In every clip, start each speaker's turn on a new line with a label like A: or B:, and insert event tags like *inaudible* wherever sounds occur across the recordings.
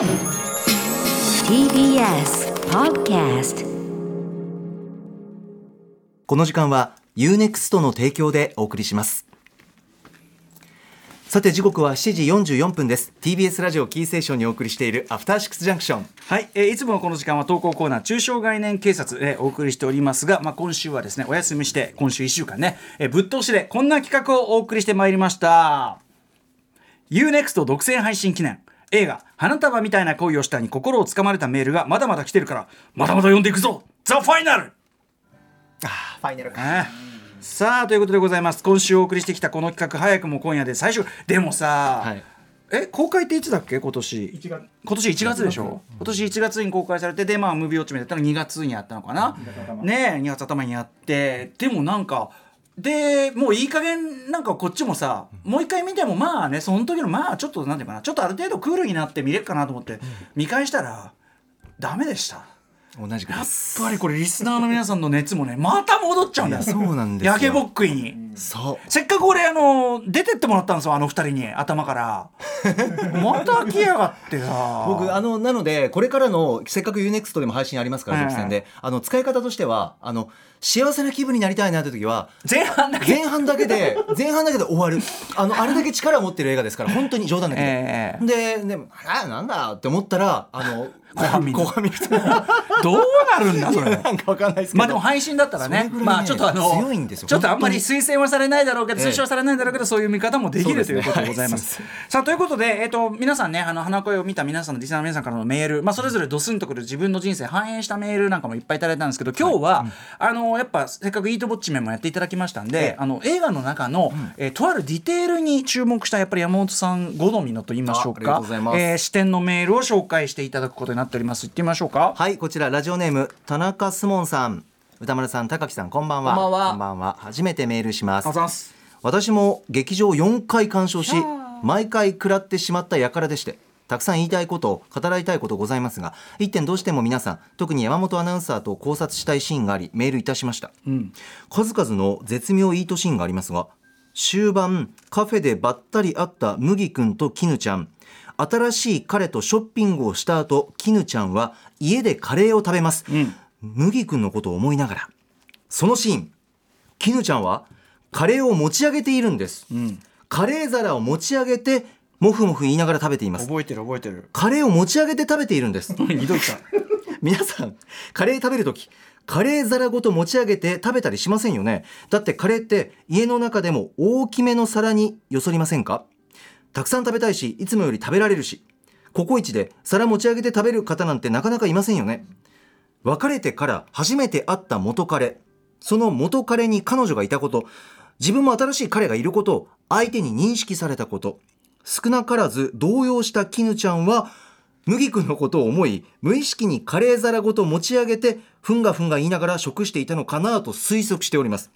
A: TBS Podcast
B: この時間は UNEXT の提供でお送りします。さて時刻は7時44分です。TBS ラジオキーセーションにお送りしているアフターシックスジャンクション。
C: はい、えーいつものこの時間は投稿コーナー中小概念警察でお送りしておりますが、まあ、今週はですねお休みして今週1週間ね、えーぶっ通しでこんな企画をお送りしてまいりました。UNEXT 独占配信記念映画「花束みたいな恋をした」に心をつかまれたメールがまだまだ来てるからまだまだ読んでいくぞザ・ファイナル!
B: ファイナル
C: ねさあということでございます。今週お送りしてきたこの企画早くも今夜で最終。でもさ、
B: はい。
C: え公開っていつだっけ？今年。今年1月でしょ？今年1月に公開されてでまあムービーウォッチメだったら2月にやったのかな。ねえ2月頭にやって。でもなんかでもういい加減なんかこっちもさもう一回見てもまあねその時のまあちょっとなんていうかなちょっとある程度クールになって見れるかなと思って見返したらダメでした
B: 同じく
C: やっぱりこれリスナーの皆さんの熱もねまた戻っちゃうんだよ。
B: そうなんですよ。
C: 焼けぼっくいに。
B: そう。
C: せっかく俺あの出てってもらったんですよあの二人に頭から。*laughs* また来やがってさ。
B: 僕あのなのでこれからのせっかく UNEXT でも配信ありますから
C: ええ。
B: 独占であの使い方としてはあの幸せな気分になりたいなという時は
C: 前半だけ。
B: 前半だけで前半だけで終わる。あのあれだけ力を持ってる映画ですから本当に冗談だけど、
C: ええ。
B: でであなんだって思ったらあの
C: 後半見る
B: 後半見るとな。
C: どうなるんだそれ。
B: んかわかんないですけど。
C: まあでも配信だったらね。
B: ね
C: まあちょっとあの
B: 強いんですよ。
C: ちょっとあんまり
B: 本
C: 推薦はされないだろうけど
B: ええ。
C: 推奨はされないだろうけどそういう見方もできるということでございます。さあということでえっと皆さんねあの花声を見た皆さんのリスナーの皆さんからのメールまあそれぞれドスンとくる自分の人生反映したメールなんかもいっぱいいただいたんですけど今日はあのやっぱせっかくイートウォッチメンもやっていただきましたんであの映画の中のえーとあるディテールに注目したやっぱり山本さん好みのと言いましょう
B: あありが
C: か
B: とうございます。
C: えー視点のメールを紹介していただくことになっております。行ってみましょうか。
B: はいこちらラジオネーム田中スモンさん。歌丸さん高木さんこんばんは。
C: こんばんは。
B: こんばんは。初めてメールします。
C: あざっす。
B: 私も劇場4回鑑賞し毎回食らってしまった輩でしてたくさん言いたいこと語らいたいことございますが一点どうしても皆さん特に山本アナウンサーと考察したいシーンがありメールいたしました、数々の絶妙イートシーンがありますが終盤カフェでばったり会った麦くんと絹ちゃん新しい彼とショッピングをした後絹ちゃんは家でカレーを食べます、麦くんのことを思いながら。そのシーン。絹ちゃんはカレーを持ち上げているんです、カレー皿を持ち上げてもふもふ言いながら食べています。
C: 覚えてる覚えてる。
B: カレーを持ち上げて食べているんです。*laughs* *laughs* 皆さんカレー食べるときカレー皿ごと持ち上げて食べたりしませんよね。だってカレーって家の中でも大きめの皿によそりませんか？たくさん食べたいしいつもより食べられるしココイチで皿持ち上げて食べる方なんてなかなかいませんよね。別れてから初めて会った元彼その元彼に彼女がいたこと自分も新しい彼がいることを相手に認識されたこと少なからず動揺した絹ちゃんは麦君のことを思い無意識にカレー皿ごと持ち上げてふんがふんが言いながら食していたのかなと推測しております。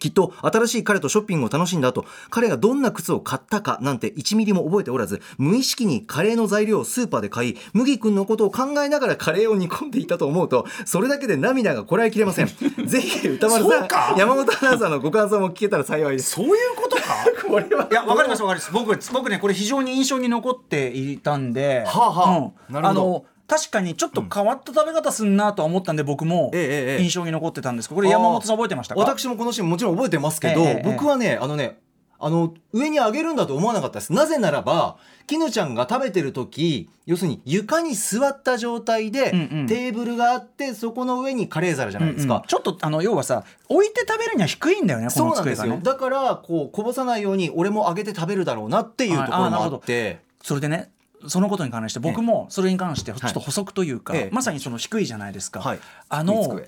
B: きっと新しい彼とショッピングを楽しんだ後彼がどんな靴を買ったかなんて1ミリも覚えておらず無意識にカレーの材料をスーパーで買い麦君のことを考えながらカレーを煮込んでいたと思うとそれだけで涙がこらえきれません。*laughs* ぜひ歌丸さん山本アナウンサーのご感想も聞けたら幸いです。
C: そういうことか。*laughs*
B: これはい
C: やわかりますわかります僕僕ねこれ非常に印象に残っていたんで
B: はあはあ。
C: うん。
B: なるほど。
C: の確かにちょっと変わった食べ方すんなとは思ったんで僕も印象に残ってたんですけどこれ山本さん覚えてましたか？
B: 私もこのシーンもちろん覚えてますけど、僕はねあのねあの上に上げるんだと思わなかったです。なぜならば絹ちゃんが食べてる時要するに床に座った状態で、
C: うんうん。
B: テーブルがあってそこの上にカレー皿じゃないですか、
C: うんうん。ちょっとあの要はさ置いて食べるには低いんだよねこ
B: そう
C: の
B: なんですよ、
C: 机がね。
B: だからこうこぼさないように俺も上げて食べるだろうなっていうところもあって。
C: それでねそのことに関して僕もそれに関してちょっと補足というか、
B: ええ。
C: まさにその低いじゃないですか、
B: はい。
C: あの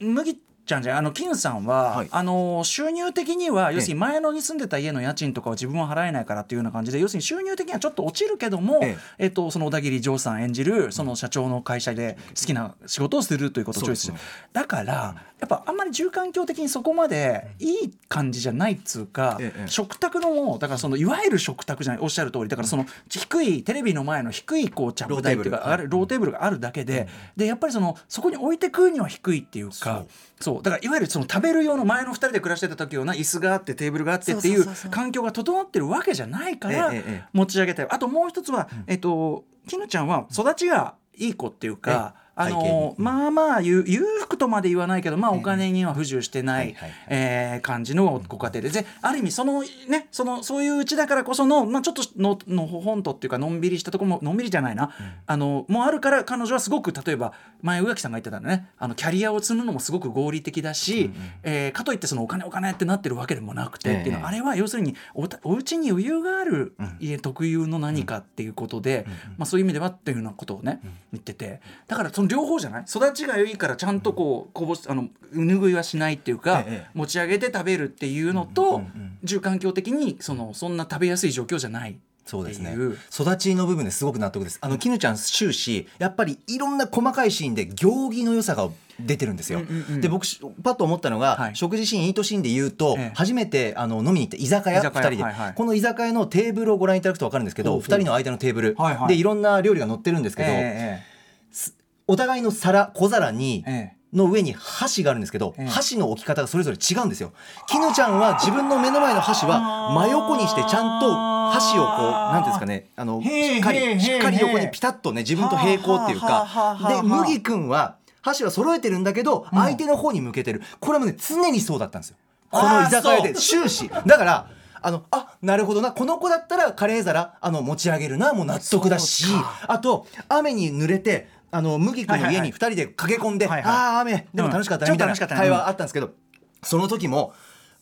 C: 麦ちゃんじゃあの絹さんは、
B: はい。
C: あの収入的には要するに前のに住んでた家の家賃とかを自分は払えないからっていうような感じで要するに収入的にはちょっと落ちるけども、
B: え
C: え。っとそのオダギリジョーさん演じるその社長の会社で好きな仕事をするということをチョイスして、
B: そうで
C: だからやっぱあんまり住環境的にそこまでいい感じじゃないっつうか、
B: ええ
C: 食卓のだからそのいわゆる食卓じゃないおっしゃる通りだからその低いテレビの前の低いこうちゃぶ台っていうか
B: ローテーブル。
C: あるローテーブルがあるだけで、でやっぱりそのそこに置いて食うには低いっていうかそうそうだからいわゆるその食べる用の前の2人で暮らしてた時ような椅子があってテーブルがあってっていう環境が整ってるわけじゃないから持ち上げたいあともう一つは、えっときぬちゃんは育ちがいい子っていうか、あのまあまあ裕裕福とまで言わないけど、まあ、お金には不自由してない
B: はいはいはい。
C: えー感じのご家庭で。である意味そのねそのそういううちだからこその、まあ、ちょっとののほほんとっていうかのんびりしたところものんびりじゃないな、あのもうあるから彼女はすごく例えば前宇垣さんが言ってたのね。あのキャリアを積むのもすごく合理的だし、えーかといってそのお金お金ってなってるわけでもなくて、っていうのあれは要するにおたお家に余裕がある家特有の何かっていうことで、まあ、そういう意味ではっていうようなことをね、言ってて。だからその両方じゃない？育ちが良いからちゃんとこうこぼしあのぬぐいはしないっていうか、
B: ええ
C: 持ち上げて食べるっていうのと、住環境的にそのそんな食べやすい状況じゃない
B: そうですね。育ちの部分ですごく納得です。あの絹ちゃん終始やっぱりいろんな細かいシーンで行儀の良さが出てるんですよ、で僕しパッと思ったのが、
C: はい。
B: 食事シーンイートシーンで言うと、
C: ええ。
B: 初めてあの飲みに行った居酒屋
C: 居酒屋。
B: 2人で、
C: はいはい
B: この居酒屋のテーブルをご覧いただくと分かるんですけど
C: ほうほう。
B: 2人の間のテーブル、
C: はいはい。
B: でいろんな料理が載ってるんですけど、
C: え
B: お互いの皿小皿に、
C: ええ。
B: の上に箸があるんですけど、
C: ええ。
B: 箸の置き方がそれぞれ違うんですよ。絹ちゃんは自分の目の前の箸は真横にしてちゃんと箸をこうなんていうんですかねあのしっかりしっかり横にピタッとね自分と平行っていうか。
C: はあ
B: で麦くんは箸は揃えてるんだけど相手の方に向けてる。これもね常にそうだったんですよ。この居酒屋で終始。だからあのあなるほどな。この子だったらカレー皿あの持ち上げるなもう納得だし。あと雨に濡れてあの麦君の家に2人で駆け込んで、
C: はいはい。
B: ああ雨。でも楽しかったね
C: うん
B: みたいな会話あったんですけど、その時も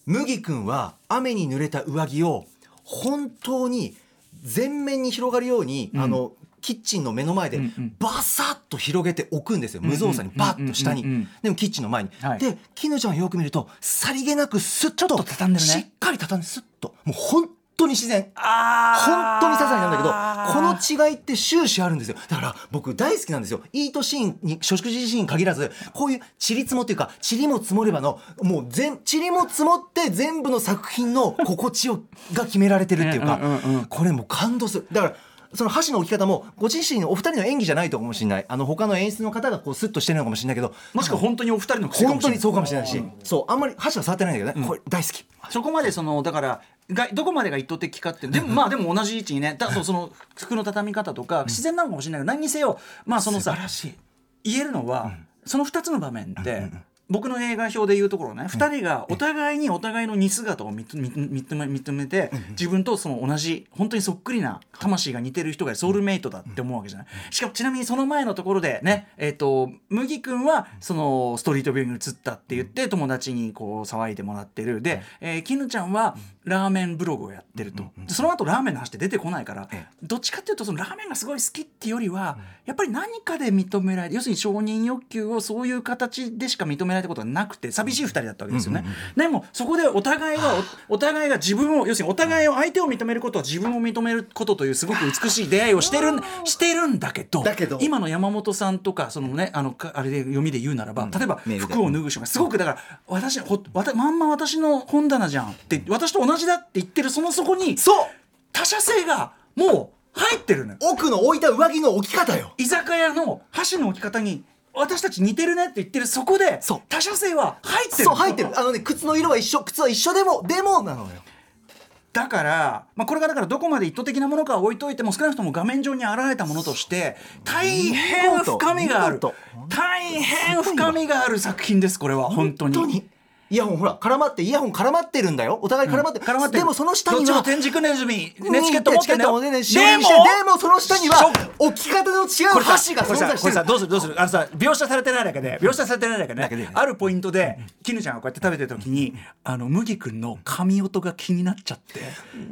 B: 麦君は雨に濡れた上着を本当に全面に広がるように、あのキッチンの目の前で
C: うんうん。
B: バサッと広げておくんですよ。無造作に。バッと下に。
C: うんうんうんうん。
B: でもキッチンの前に、
C: はい。
B: で絹ちゃんをよく見るとさりげなくスッと
C: ちょっと畳んでるね。
B: しっかり畳んでスッと。もう本当に自然。
C: あ
B: 本当に些細なんだけどこの違いって終始あるんですよ。だから僕大好きなんですよ。イートシーンに食事シーンに限らずこういうちりつもっていうかちりも積もればのもう全ちりも積もって全部の作品の心地よが決められてるっていうか
C: うんうんうんうん
B: これもう感動する。だからその箸の置き方もご自身のお二人の演技じゃないとかもしれない。あの他の演出の方がこうスッとしてるのかもしれないけど
C: もしくは本当にお二人の癖かもしれない。
B: 本当にそうかもしれないし。そうあんまり箸は触ってないんだけどね。これ大好き。
C: そこまでそのだからがどこまでが意図的かってでもまあでも同じ位置にね。だ *laughs* その服の畳み方とか自然なのかもしれないけど何にせよまあそのさ
B: しい。
C: 言えるのは、その2つの場面って、僕の映画表でいうところね、2人がお互いにお互いの似姿を認め認め認めて、自分とその同じ本当にそっくりな魂が似てる人がソウルメイトだって思うわけじゃない、しかもちなみにその前のところでねえっ、と麦君はそのストリートビューに移ったって言って友達にこう騒いでもらってる。で、えー、絹ちゃんはラーメンブログをやってると、でその後ラーメンの話って出てこないから、
B: え
C: どっちかっていうとそのラーメンがすごい好きっていうよりは、やっぱり何かで認められる要するに承認欲求をそういう形でしか認められたことがなくて寂しい2人だったわけですよね。でもそこでお互いがおお互いが自分を要するにお互いを相手を認めることは自分を認めることというすごく美しい出会いをしてるんしてるんだけど
B: だけど。
C: 今の山本さんとかそのねあのかあれで読みで言うならば、例えば服を脱ぐ人がすごくだから私ほわたまんま私の本棚じゃんって私と同じだって言ってるそのそこに
B: そう。
C: 他者性がもう入ってるのよ。
B: 奥の置いた上着の置き方よ。
C: 居酒屋の箸の置き方に私たち似てるねって言ってるそこで
B: そう。
C: 他者性は入ってる
B: そう入ってる。あのね靴の色は一緒靴は一緒でもでもなのよ。
C: だから、まあ、これがだからどこまで意図的なものかは置いといても少なくとも画面上に現れたものとして大変深みがある。大変深みがある作品ですこれは。本当に。
B: イヤホンほら絡まってイヤホン絡まってるんだよ。お互い絡まって、
C: 絡まってる。
B: でもその下に
C: どっちも
B: は
C: 天竺ネズミねチケット持って
B: ね
C: で
B: 使用してでもその下には置き方の違う箸が
C: これさ
B: 存在してる。
C: これさどうするどうする。あのさ描写されてないだけで描写されてないだけ
B: で
C: であるポイントで絹ちゃんがこうやって食べてる時にあの麦君の髪音が気になっちゃって。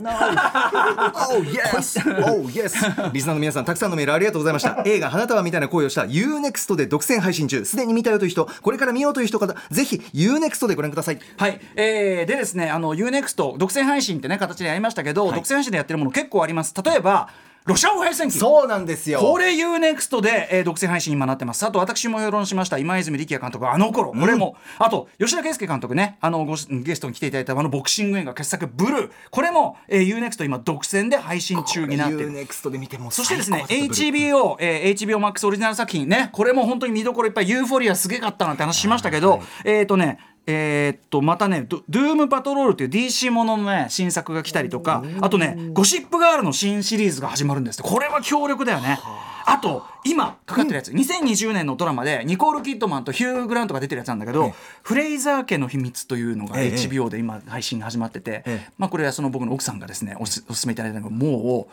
B: Oh yes! Oh yes! リスナーの皆さん、たくさんのメールありがとうございました。映画、花束みたいな恋をした UNEXT で独占配信中。すでに見たよという人、これから見ようという人方、ぜひ UNEXT でご覧ください。
C: はい、えー、でですねあの UNEXT 独占配信ってね形でやりましたけど、独占配信でやってるもの結構あります。例えばロシア語配線機
B: そうなんですよ。
C: これ UNEXT で、えー独占配信今なってます。あと私も評論しました今泉力也監督あの頃これも、あと吉田圭佑監督ねあのごゲストに来ていただいたあのボクシング映画傑作「ブルー」これも、えー、UNEXT 今独占で配信中になってる。
B: UNEXT で見ても
C: そしてですね HBO、えー、HBO Max オリジナル作品ね。これも本当に見どころいっぱい。ユーフォリアすげえかったなんて話しましたけど、えっ、とねえーっとまたねド「ドゥームパトロール」っていう DC もののね新作が来たりとかあとね「ゴシップガール」の新シリーズが始まるんですこれは強力だよね。あ。と今かかってるやつ、2020年のドラマでニコール・キッドマンとヒュー・グラントが出てるやつなんだけど、フレイザー家の秘密というのが
B: ええ。
C: HBO で今配信が始まってて、
B: ええ。
C: まあこれはその僕の奥さんがですねおすおすすめいただいたのがもう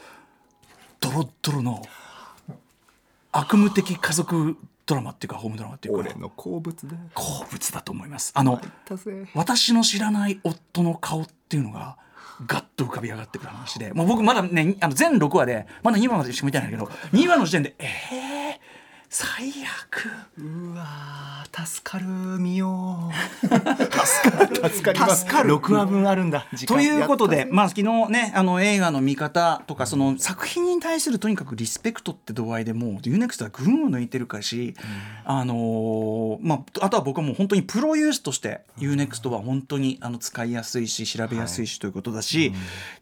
C: ドロッドロの悪夢的家族ドラマっていうかホームドラマっていうか。
B: 俺の好物だ。
C: 好物だと思います。あの私の知らない夫の顔っていうのがガッと浮かび上がってくる話で。もう僕まだねあの全6話でまだ2話までしか見てないんだけど2話の時点でえー、最悪。
B: うわー助かる見よう。助かる。助かります
C: 助かる。
B: 6話分あるんだ時間。
C: ということで、まあ、昨日ねあの映画の見方とかその作品に対するとにかくリスペクトって度合いでもう UNEXT は群を抜いてるかし、あのーまあ、あとは僕はもう本当にプロユースとして UNEXT は本当にあの使いやすいし調べやすいしということだし、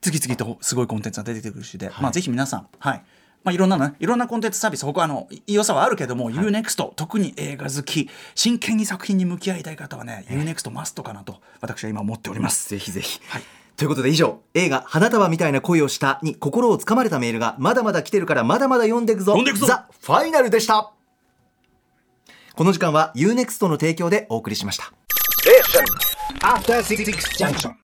C: 次々とすごいコンテンツが出てくるしで、まあ、ぜひ皆さん、はいまあ、いろんなね。いろんなコンテンツサービス他あの良さはあるけども、UNEXT 特に映画好き。真剣に作品に向き合いたい方はね、UNEXT マストかなと私は今思っております。
B: ぜひぜひ、
C: はい。
B: ということで以上映画「花束みたいな恋をした」に心をつかまれたメールがまだまだ来てるからまだまだ読んでいくぞ。
C: 読んでいくぞ。
B: ザ・ファイナルでした。この時間は UNEXT の提供でお送りしました。
D: After Six Junction.